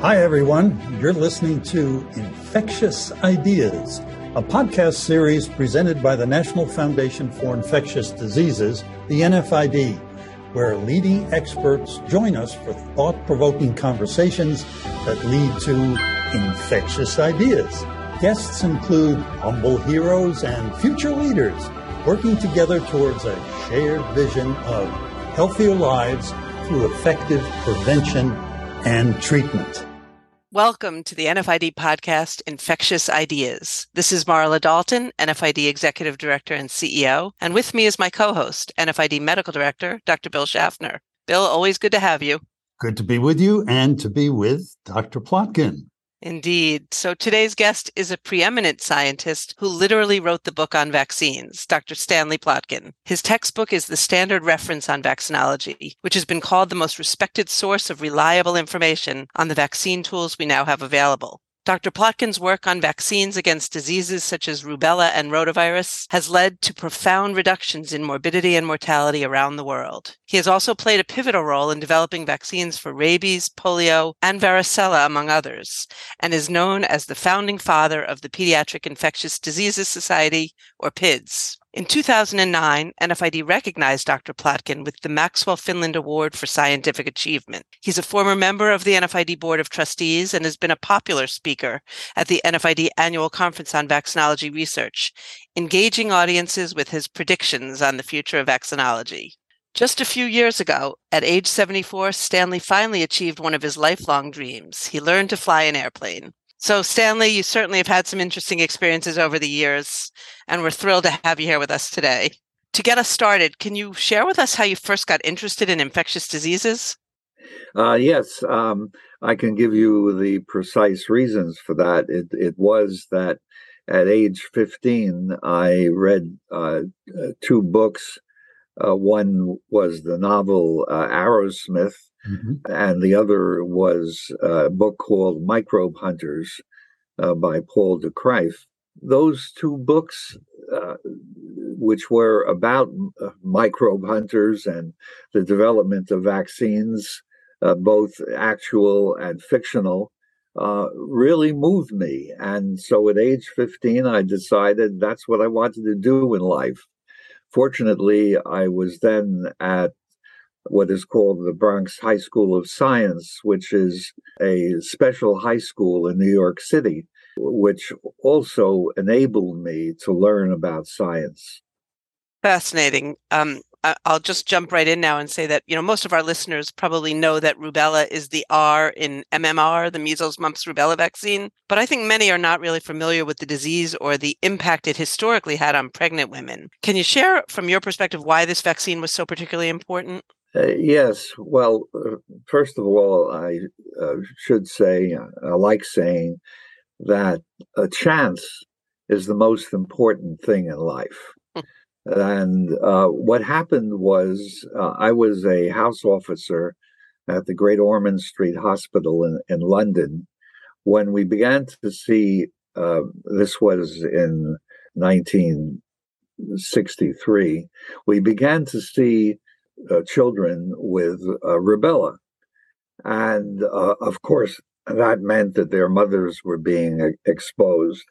Hi, everyone. You're listening to Infectious Ideas, a podcast series presented by the National Foundation for Infectious Diseases, the NFID, where leading experts join us for thought provoking conversations that lead to infectious ideas. Guests include humble heroes and future leaders working together towards a shared vision of healthier lives through effective prevention and treatment. Welcome to the NFID podcast, Infectious Ideas. This is Marla Dalton, NFID Executive Director and CEO, and with me is my co host, NFID Medical Director, Dr. Bill Schaffner. Bill, always good to have you. Good to be with you and to be with Dr. Plotkin. Indeed. So today's guest is a preeminent scientist who literally wrote the book on vaccines, Dr. Stanley Plotkin. His textbook is the standard reference on vaccinology, which has been called the most respected source of reliable information on the vaccine tools we now have available. Dr. Plotkin's work on vaccines against diseases such as rubella and rotavirus has led to profound reductions in morbidity and mortality around the world. He has also played a pivotal role in developing vaccines for rabies, polio, and varicella, among others, and is known as the founding father of the Pediatric Infectious Diseases Society, or PIDS. In 2009, NFID recognized Dr. Plotkin with the Maxwell Finland Award for Scientific Achievement. He's a former member of the NFID Board of Trustees and has been a popular speaker at the NFID Annual Conference on Vaccinology Research, engaging audiences with his predictions on the future of vaccinology. Just a few years ago, at age 74, Stanley finally achieved one of his lifelong dreams. He learned to fly an airplane. So, Stanley, you certainly have had some interesting experiences over the years, and we're thrilled to have you here with us today. To get us started, can you share with us how you first got interested in infectious diseases? Uh, yes, um, I can give you the precise reasons for that. It, it was that at age 15, I read uh, uh two books. Uh, one was the novel uh, Arrowsmith, Mm-hmm. And the other was a book called Microbe Hunters uh, by Paul de Kruif. Those two books, uh, which were about uh, microbe hunters and the development of vaccines, uh, both actual and fictional, uh, really moved me. And so at age 15, I decided that's what I wanted to do in life. Fortunately, I was then at what is called the Bronx High School of Science, which is a special high school in New York City, which also enabled me to learn about science. Fascinating. Um, I'll just jump right in now and say that you know most of our listeners probably know that rubella is the R in MMR, the measles, mumps, rubella vaccine. But I think many are not really familiar with the disease or the impact it historically had on pregnant women. Can you share from your perspective why this vaccine was so particularly important? Uh, yes. Well, uh, first of all, I uh, should say, I like saying that a chance is the most important thing in life. And uh, what happened was, uh, I was a house officer at the Great Ormond Street Hospital in, in London when we began to see, uh, this was in 1963, we began to see uh, children with uh, rubella. And uh, of course, that meant that their mothers were being exposed.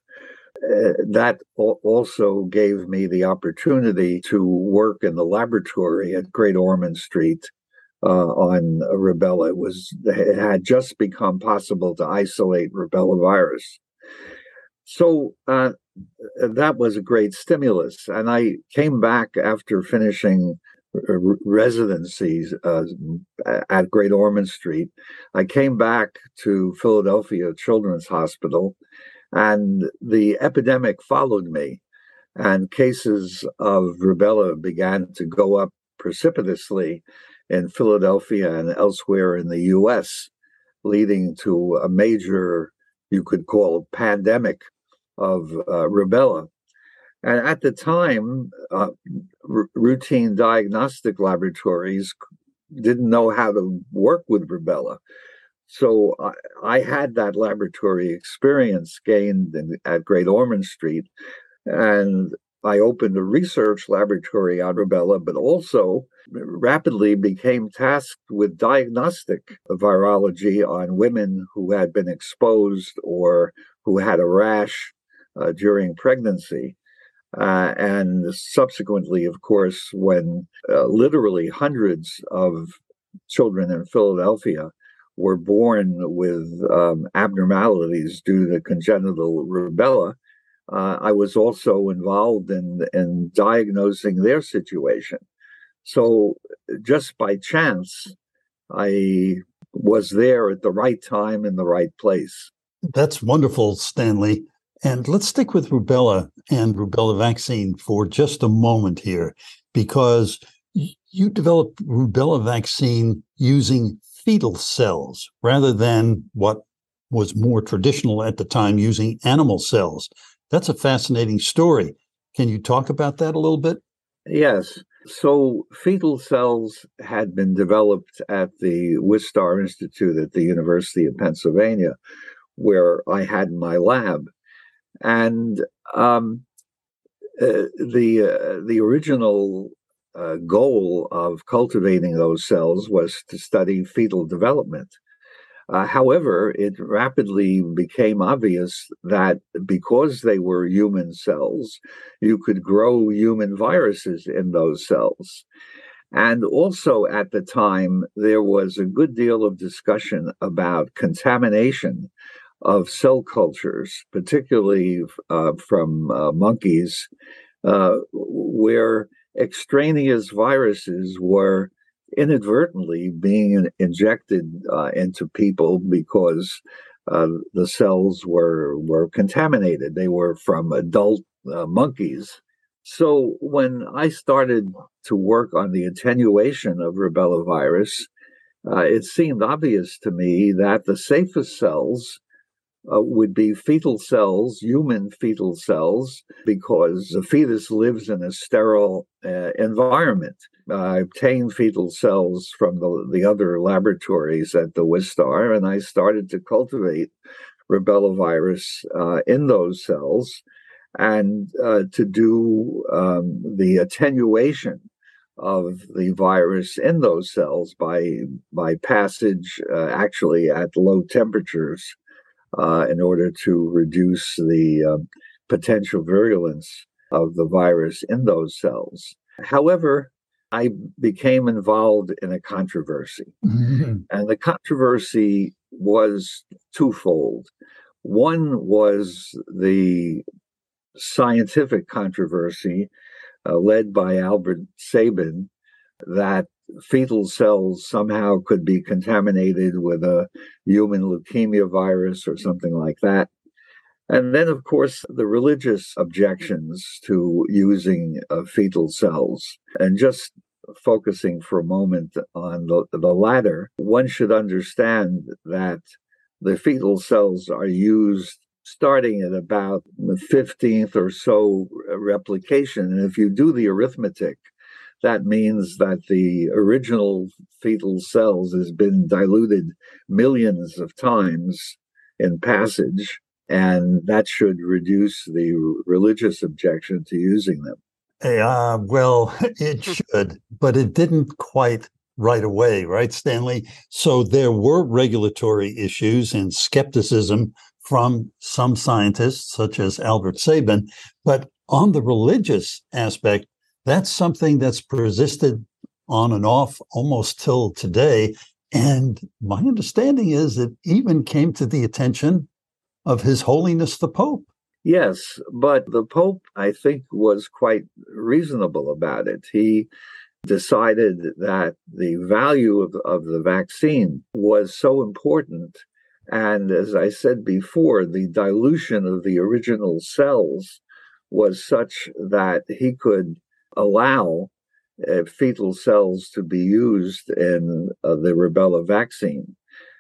Uh, that also gave me the opportunity to work in the laboratory at Great Ormond Street uh, on rubella. It was it had just become possible to isolate rubella virus. So uh, that was a great stimulus. And I came back after finishing residencies uh, at Great Ormond Street. I came back to Philadelphia Children's Hospital, and the epidemic followed me, and cases of rubella began to go up precipitously in Philadelphia and elsewhere in the U.S., leading to a major, you could call, pandemic of uh, rubella. And at the time, uh, r- routine diagnostic laboratories didn't know how to work with rubella. So I, I had that laboratory experience gained in, at Great Ormond Street. And I opened a research laboratory on rubella, but also rapidly became tasked with diagnostic virology on women who had been exposed or who had a rash uh, during pregnancy. Uh, and subsequently, of course, when uh, literally hundreds of children in Philadelphia were born with um, abnormalities due to congenital rubella, uh, I was also involved in in diagnosing their situation. So just by chance, I was there at the right time in the right place. That's wonderful, Stanley. And let's stick with rubella and rubella vaccine for just a moment here, because you developed rubella vaccine using fetal cells rather than what was more traditional at the time using animal cells. That's a fascinating story. Can you talk about that a little bit? Yes. So, fetal cells had been developed at the Wistar Institute at the University of Pennsylvania, where I had my lab. And um, uh, the uh, the original uh, goal of cultivating those cells was to study fetal development. Uh, however, it rapidly became obvious that because they were human cells, you could grow human viruses in those cells. And also at the time, there was a good deal of discussion about contamination of cell cultures, particularly uh, from uh, monkeys, uh, where extraneous viruses were inadvertently being injected uh, into people because uh, the cells were were contaminated. They were from adult uh, monkeys. So when I started to work on the attenuation of rubella virus, it seemed obvious to me that the safest cells uh, would be fetal cells, human fetal cells, because the fetus lives in a sterile uh, environment. I obtained fetal cells from the, the other laboratories at the Wistar, and I started to cultivate rubella virus uh, in those cells and uh, to do um, the attenuation of the virus in those cells by by passage uh, actually at low temperatures in order to reduce the um, potential virulence of the virus in those cells. However, I became involved in a controversy. Mm-hmm. And the controversy was twofold. One was the scientific controversy uh, led by Albert Sabin that fetal cells somehow could be contaminated with a human leukemia virus or something like that. And then, of course, the religious objections to using uh, fetal cells. And just focusing for a moment on the, the latter, one should understand that the fetal cells are used starting at about the 15th or so replication. And if you do the arithmetic, that means that the original fetal cells has been diluted millions of times in passage, and that should reduce the religious objection to using them. Uh, well, it should, but it didn't quite right away, right, Stanley? So there were regulatory issues and skepticism from some scientists, such as Albert Sabin. But on the religious aspect, that's something that's persisted on and off almost till today. And my understanding is it even came to the attention of His Holiness the Pope. Yes, but the Pope, I think, was quite reasonable about it. He decided that the value of, of the vaccine was so important. And as I said before, the dilution of the original cells was such that he could allow uh, fetal cells to be used in uh, the rubella vaccine.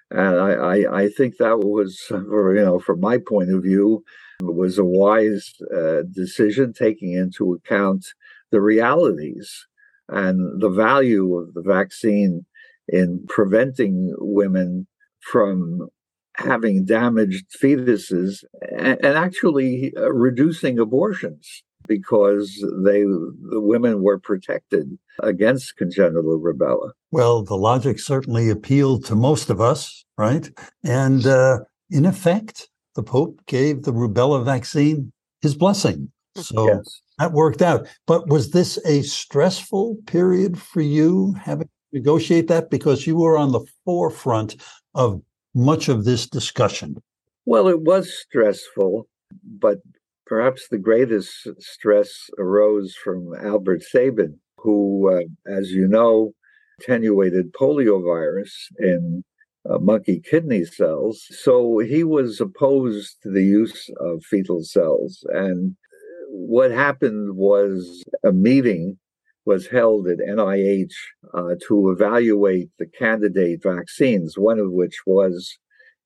And I, I, I, think that was, you know, from my point of view, was a wise uh, decision, taking into account the realities and the value of the vaccine in preventing women from having damaged fetuses and, and actually uh, reducing abortions. Because they the women were protected against congenital rubella. Well, the logic certainly appealed to most of us, right? And uh, in effect, the Pope gave the rubella vaccine his blessing. So yes. that worked out. But was this a stressful period for you having to negotiate that because you were on the forefront of much of this discussion? Well, it was stressful, but perhaps the greatest stress arose from Albert Sabin, who, uh, as you know, attenuated poliovirus in uh, monkey kidney cells. So he was opposed to the use of fetal cells. And what happened was a meeting was held at NIH uh, to evaluate the candidate vaccines, one of which was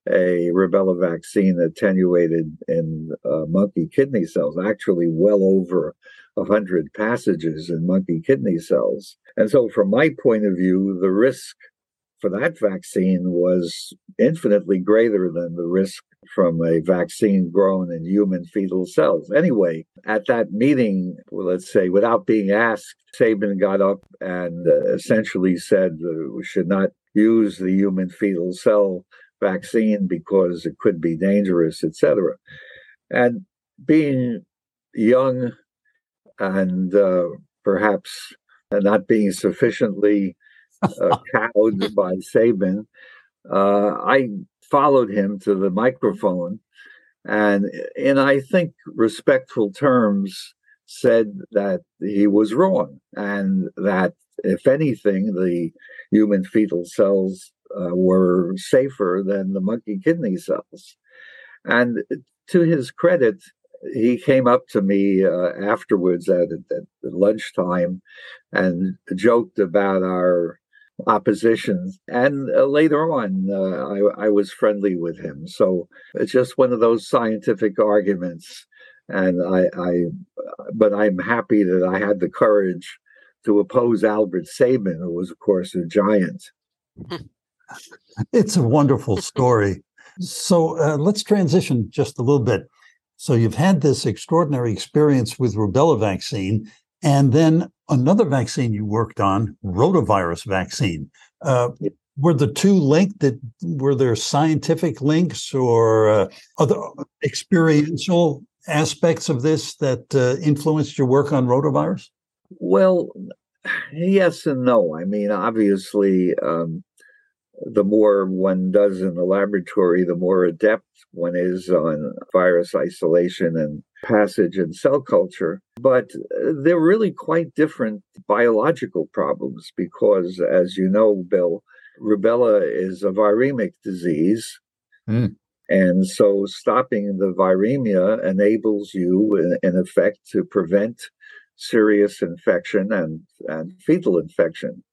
a rubella vaccine attenuated in uh, monkey kidney cells, actually well over 100 passages in monkey kidney cells. And so, from my point of view, the risk for that vaccine was infinitely greater than the risk from a vaccine grown in human fetal cells. Anyway, at that meeting, well, let's say without being asked, Sabin got up and uh, essentially said we should not use the human fetal cell vaccine because it could be dangerous, etc. And being young and uh, perhaps not being sufficiently uh, cowed by Sabin, uh, I followed him to the microphone and, in I think, respectful terms, said that he was wrong and that, if anything, the human fetal cells uh, were safer than the monkey kidney cells. And to his credit, he came up to me uh, afterwards at, at, lunchtime and joked about our opposition. And uh, later on, uh, I, I, was friendly with him. So it's just one of those scientific arguments. And I, I, but I'm happy that I had the courage to oppose Albert Sabin, who was, of course, a giant. It's a wonderful story. So uh, let's transition just a little bit. So you've had this extraordinary experience with rubella vaccine, and then another vaccine you worked on, rotavirus vaccine. Uh, were the two linked? That were there scientific links or uh, other experiential aspects of this that uh, influenced your work on rotavirus? Well, yes and no. I mean, obviously, um, the more one does in the laboratory, the more adept one is on virus isolation and passage and cell culture. But uh, they're really quite different biological problems because, as you know, Bill, rubella is a viremic disease. Mm. And so stopping the viremia enables you, in, in effect, to prevent serious infection and, and fetal infection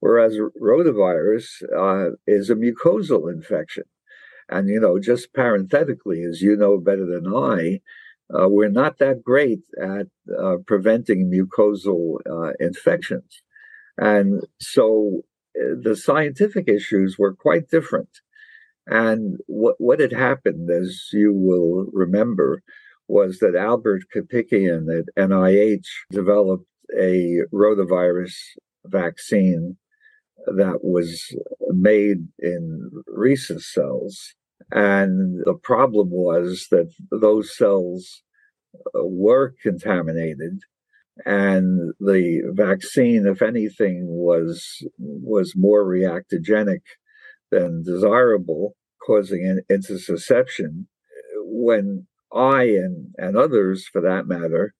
whereas rotavirus uh, is a mucosal infection. And, you know, just parenthetically, as you know better than I, uh, we're not that great at uh, preventing mucosal uh, infections. And so uh, the scientific issues were quite different. And what, what had happened, as you will remember, was that Albert Kapikian at NIH developed a rotavirus vaccine that was made in rhesus cells. And the problem was that those cells uh, were contaminated and the vaccine if anything was was more reactogenic than desirable causing an intussusception when i and and others for that matter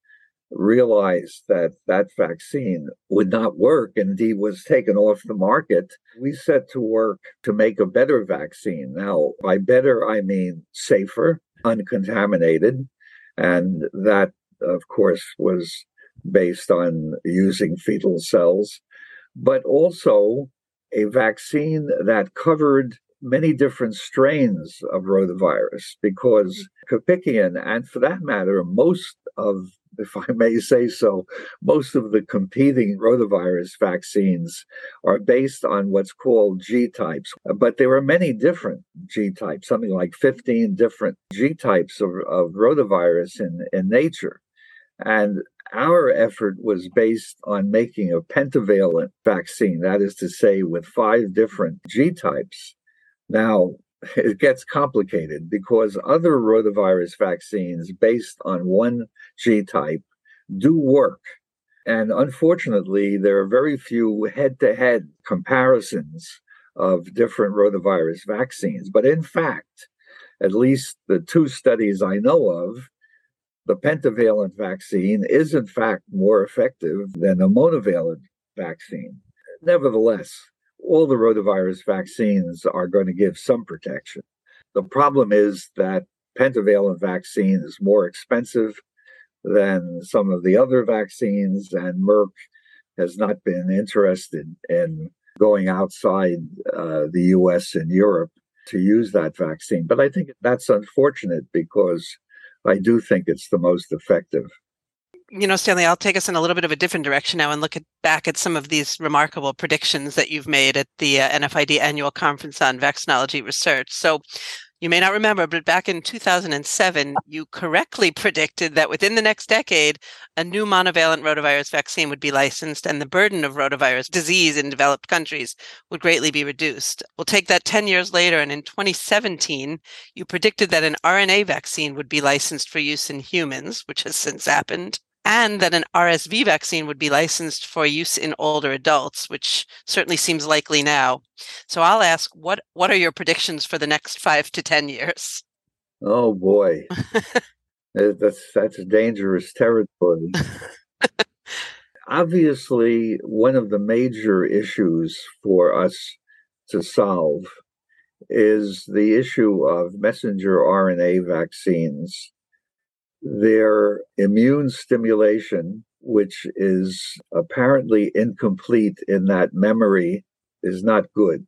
realized that that vaccine would not work and indeed was taken off the market, we set to work to make a better vaccine. Now, by better, I mean safer, uncontaminated. And that, of course, was based on using fetal cells, but also a vaccine that covered many different strains of rotavirus because Kapikian, and for that matter, most of if I may say so, most of the competing rotavirus vaccines are based on what's called G types. But there are many different G types, something like 15 different G types of, of rotavirus in, in nature. And our effort was based on making a pentavalent vaccine, that is to say, with five different G types. Now, it gets complicated because other rotavirus vaccines based on one G type do work. And unfortunately, there are very few head to head comparisons of different rotavirus vaccines. But in fact, at least the two studies I know of, the pentavalent vaccine is in fact more effective than the monovalent vaccine. Nevertheless, all the rotavirus vaccines are going to give some protection. The problem is that pentavalent vaccine is more expensive than some of the other vaccines, and Merck has not been interested in going outside uh, the US and Europe to use that vaccine. But I think that's unfortunate because I do think it's the most effective. You know, Stanley, I'll take us in a little bit of a different direction now and look at, back at some of these remarkable predictions that you've made at the uh, NFID annual conference on vaccinology research. So, you may not remember, but back in 2007, you correctly predicted that within the next decade, a new monovalent rotavirus vaccine would be licensed and the burden of rotavirus disease in developed countries would greatly be reduced. We'll take that 10 years later, and in 2017, you predicted that an RNA vaccine would be licensed for use in humans, which has since happened and that an RSV vaccine would be licensed for use in older adults, which certainly seems likely now. So I'll ask, what what are your predictions for the next five to ten years? Oh boy, that's that's dangerous territory. Obviously, one of the major issues for us to solve is the issue of messenger RNA vaccines their immune stimulation, which is apparently incomplete in that memory, is not good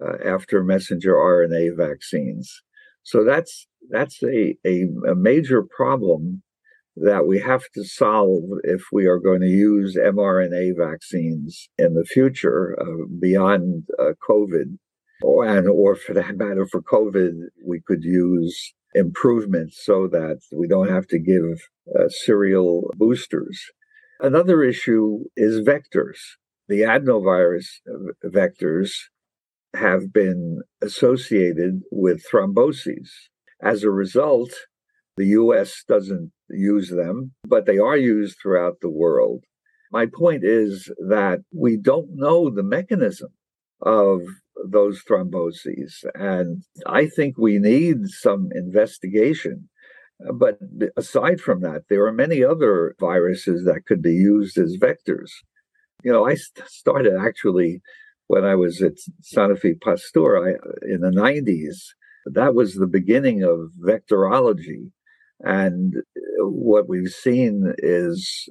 uh, after messenger RNA vaccines. So that's that's a, a, a major problem that we have to solve if we are going to use mRNA vaccines in the future uh, beyond uh, COVID, or and or for that matter, for COVID, we could use improvements so that we don't have to give uh, serial boosters. Another issue is vectors. The adenovirus vectors have been associated with thromboses. As a result, the US doesn't use them, but they are used throughout the world. My point is that we don't know the mechanism of those thromboses. And I think we need some investigation. Uh, but aside from that, there are many other viruses that could be used as vectors. You know, I started actually when I was at Sanofi Pasteur I, uh, in the 90s. That was the beginning of vectorology. And uh, what we've seen is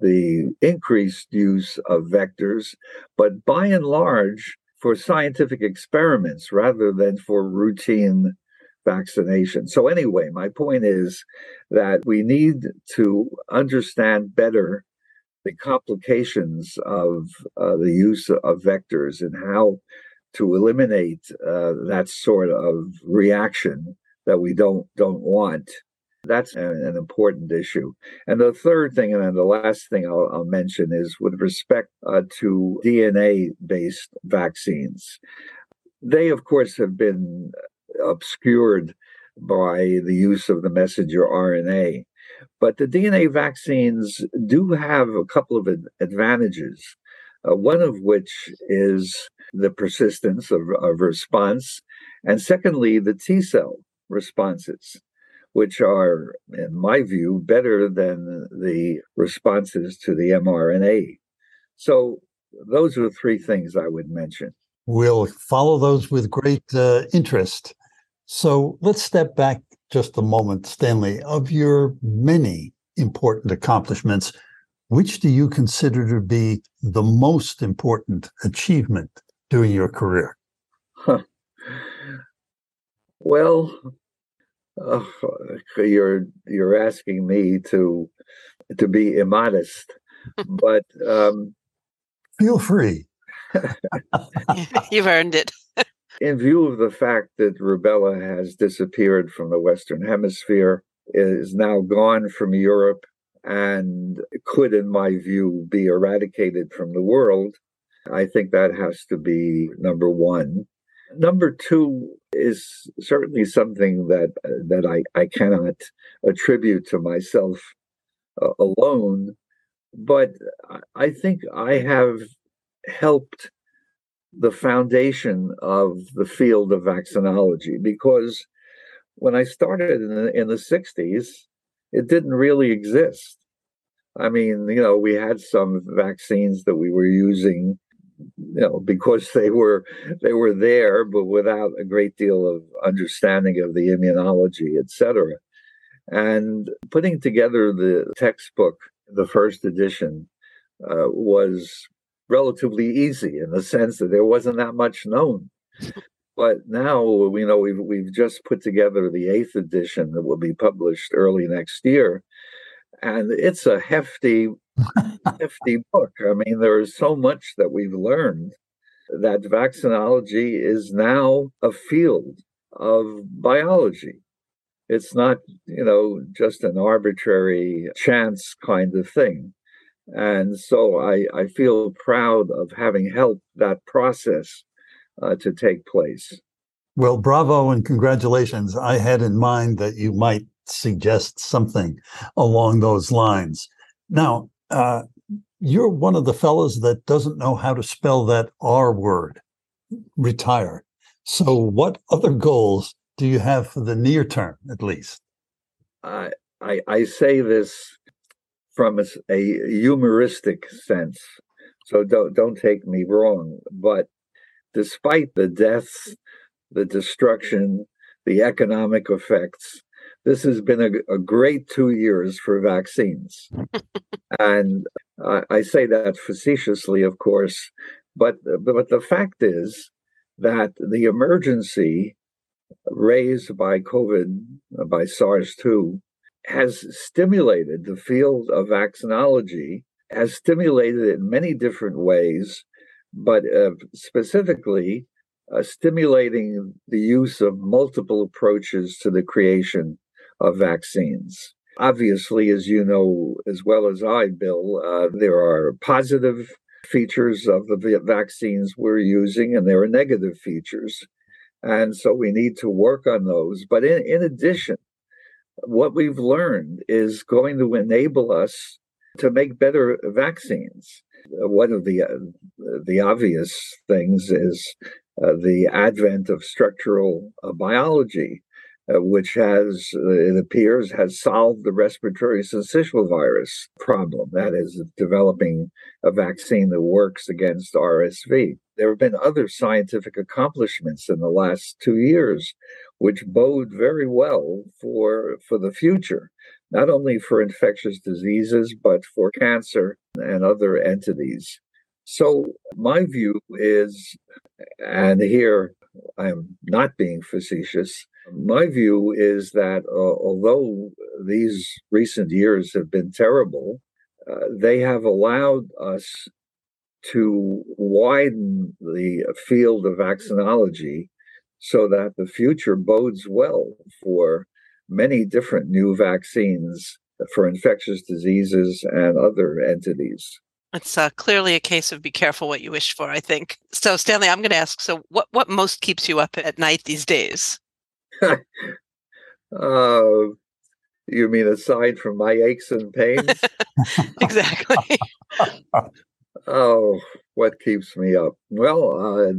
the increased use of vectors, but by and large, for scientific experiments rather than for routine vaccination. So, anyway, my point is that we need to understand better the complications of uh, the use of vectors and how to eliminate uh, that sort of reaction that we don't don't want that's an, an, important issue. And the third thing, and then the last thing I'll, I'll mention is with respect uh, to DNA based vaccines. They, of course, have been obscured by the use of the messenger RNA. But the DNA vaccines do have a couple of advantages, uh, one of which is the persistence of, of response, and secondly, the T cell responses which are, in my view, better than the responses to the mRNA. So, those are three things I would mention. We'll follow those with great uh, interest. So, let's step back just a moment, Stanley. Of your many important accomplishments, which do you consider to be the most important achievement during your career? Huh. Well, Oh, you're you're asking me to to be immodest, but um, feel free. You've earned it. in view of the fact that rubella has disappeared from the Western Hemisphere, is now gone from Europe, and could, in my view, be eradicated from the world. I think that has to be number one. Number two is certainly something that that I, I cannot attribute to myself uh, alone, but I think I have helped the foundation of the field of vaccinology because when I started in the, in the 60s, it didn't really exist. I mean, you know, we had some vaccines that we were using, you know, because they were they were there, but without a great deal of understanding of the immunology, etc. And putting together the textbook, the first edition, uh, was relatively easy in the sense that there wasn't that much known. But now, you know, we've we've just put together the eighth edition that will be published early next year, and it's a hefty, hefty book. I mean, there is so much that we've learned that vaccinology is now a field of biology. It's not, you know, just an arbitrary chance kind of thing. And so I, I feel proud of having helped that process uh, to take place. Well, bravo and congratulations. I had in mind that you might suggest something along those lines. Now, uh, you're one of the fellows that doesn't know how to spell that R word, retire. So, what other goals do you have for the near term, at least? I, I, I say this from a, a humoristic sense, so don't don't take me wrong. But despite the deaths, the destruction, the economic effects, this has been a, a great two years for vaccines. and uh, I say that facetiously, of course, but but the fact is that the emergency raised by COVID, by SARS 2, has stimulated the field of vaccinology, has stimulated it in many different ways, but uh, specifically uh, stimulating the use of multiple approaches to the creation of vaccines. Obviously, as you know as well as I, Bill, uh, there are positive features of the vaccines we're using, and there are negative features. And so we need to work on those. But in, in addition, what we've learned is going to enable us to make better vaccines. One of the uh, the obvious things is uh, the advent of structural uh, biology, uh, which has, uh, it appears, has solved the respiratory syncytial virus problem. That is, developing a vaccine that works against RSV. There have been other scientific accomplishments in the last two years, which bode very well for for the future, not only for infectious diseases but for cancer and other entities. So my view is, and here I'm not being facetious my view is that uh, although these recent years have been terrible, uh, they have allowed us to widen the field of vaccinology so that the future bodes well for many different new vaccines for infectious diseases and other entities. It's uh, clearly a case of be careful what you wish for, I think. So, Stanley, I'm going to ask so, what, what most keeps you up at night these days? Uh, you mean aside from my aches and pains? exactly. oh, what keeps me up? Well, uh,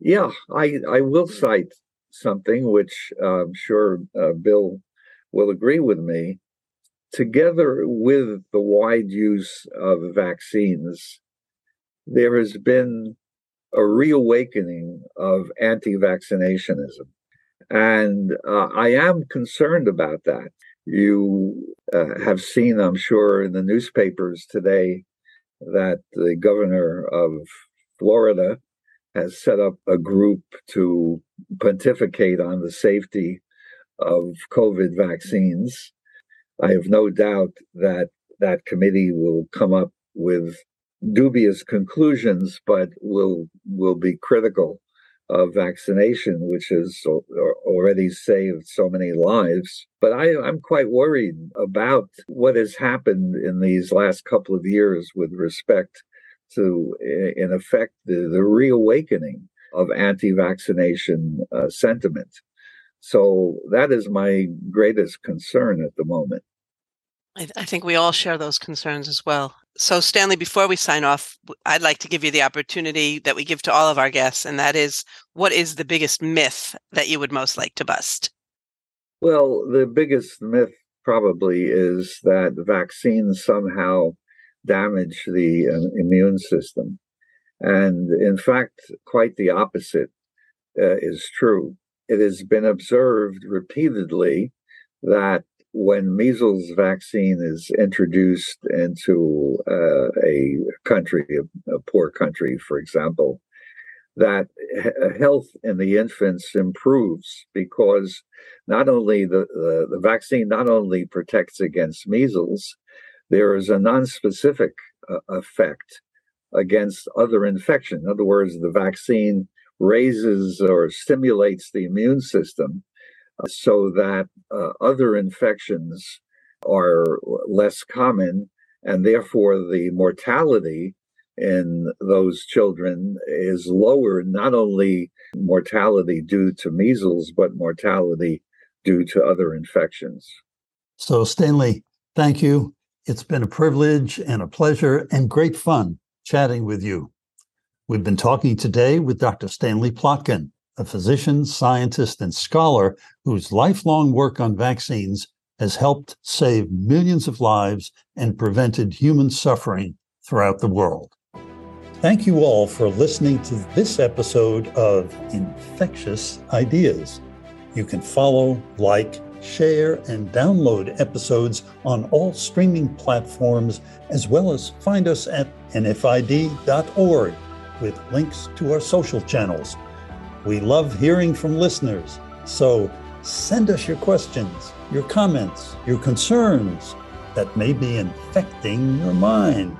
yeah, I I will cite something which I'm sure uh, Bill will agree with me. Together with the wide use of vaccines, there has been a reawakening of anti-vaccinationism. And uh, I am concerned about that. You uh, have seen, I'm sure, in the newspapers today that the governor of Florida has set up a group to pontificate on the safety of COVID vaccines. I have no doubt that that committee will come up with dubious conclusions, but will will be critical of vaccination, which has already saved so many lives. But I, I'm quite worried about what has happened in these last couple of years with respect to, in effect, the, the reawakening of anti vaccination uh, sentiment. So that is my greatest concern at the moment. I, I think we all share those concerns as well. So, Stanley, before we sign off, I'd like to give you the opportunity that we give to all of our guests, and that is what is the biggest myth that you would most like to bust? Well, the biggest myth probably is that vaccines somehow damage the uh, immune system. And in fact, quite the opposite uh, is true. It has been observed repeatedly that when measles vaccine is introduced into uh, a country, a, a, poor country, for example, that health in the infants improves because not only the, the, the vaccine not only protects against measles, there is a non-specific uh, effect against other infection. In other words, the vaccine raises or stimulates the immune system so that uh, other infections are less common, and therefore the mortality in those children is lower, not only mortality due to measles, but mortality due to other infections. So, Stanley, thank you. It's been a privilege and a pleasure and great fun chatting with you. We've been talking today with Dr. Stanley Plotkin a physician, scientist, and scholar whose lifelong work on vaccines has helped save millions of lives and prevented human suffering throughout the world. Thank you all for listening to this episode of Infectious Ideas. You can follow, like, share, and download episodes on all streaming platforms, as well as find us at nfid.org with links to our social channels we love hearing from listeners, so send us your questions, your comments, your concerns that may be infecting your mind.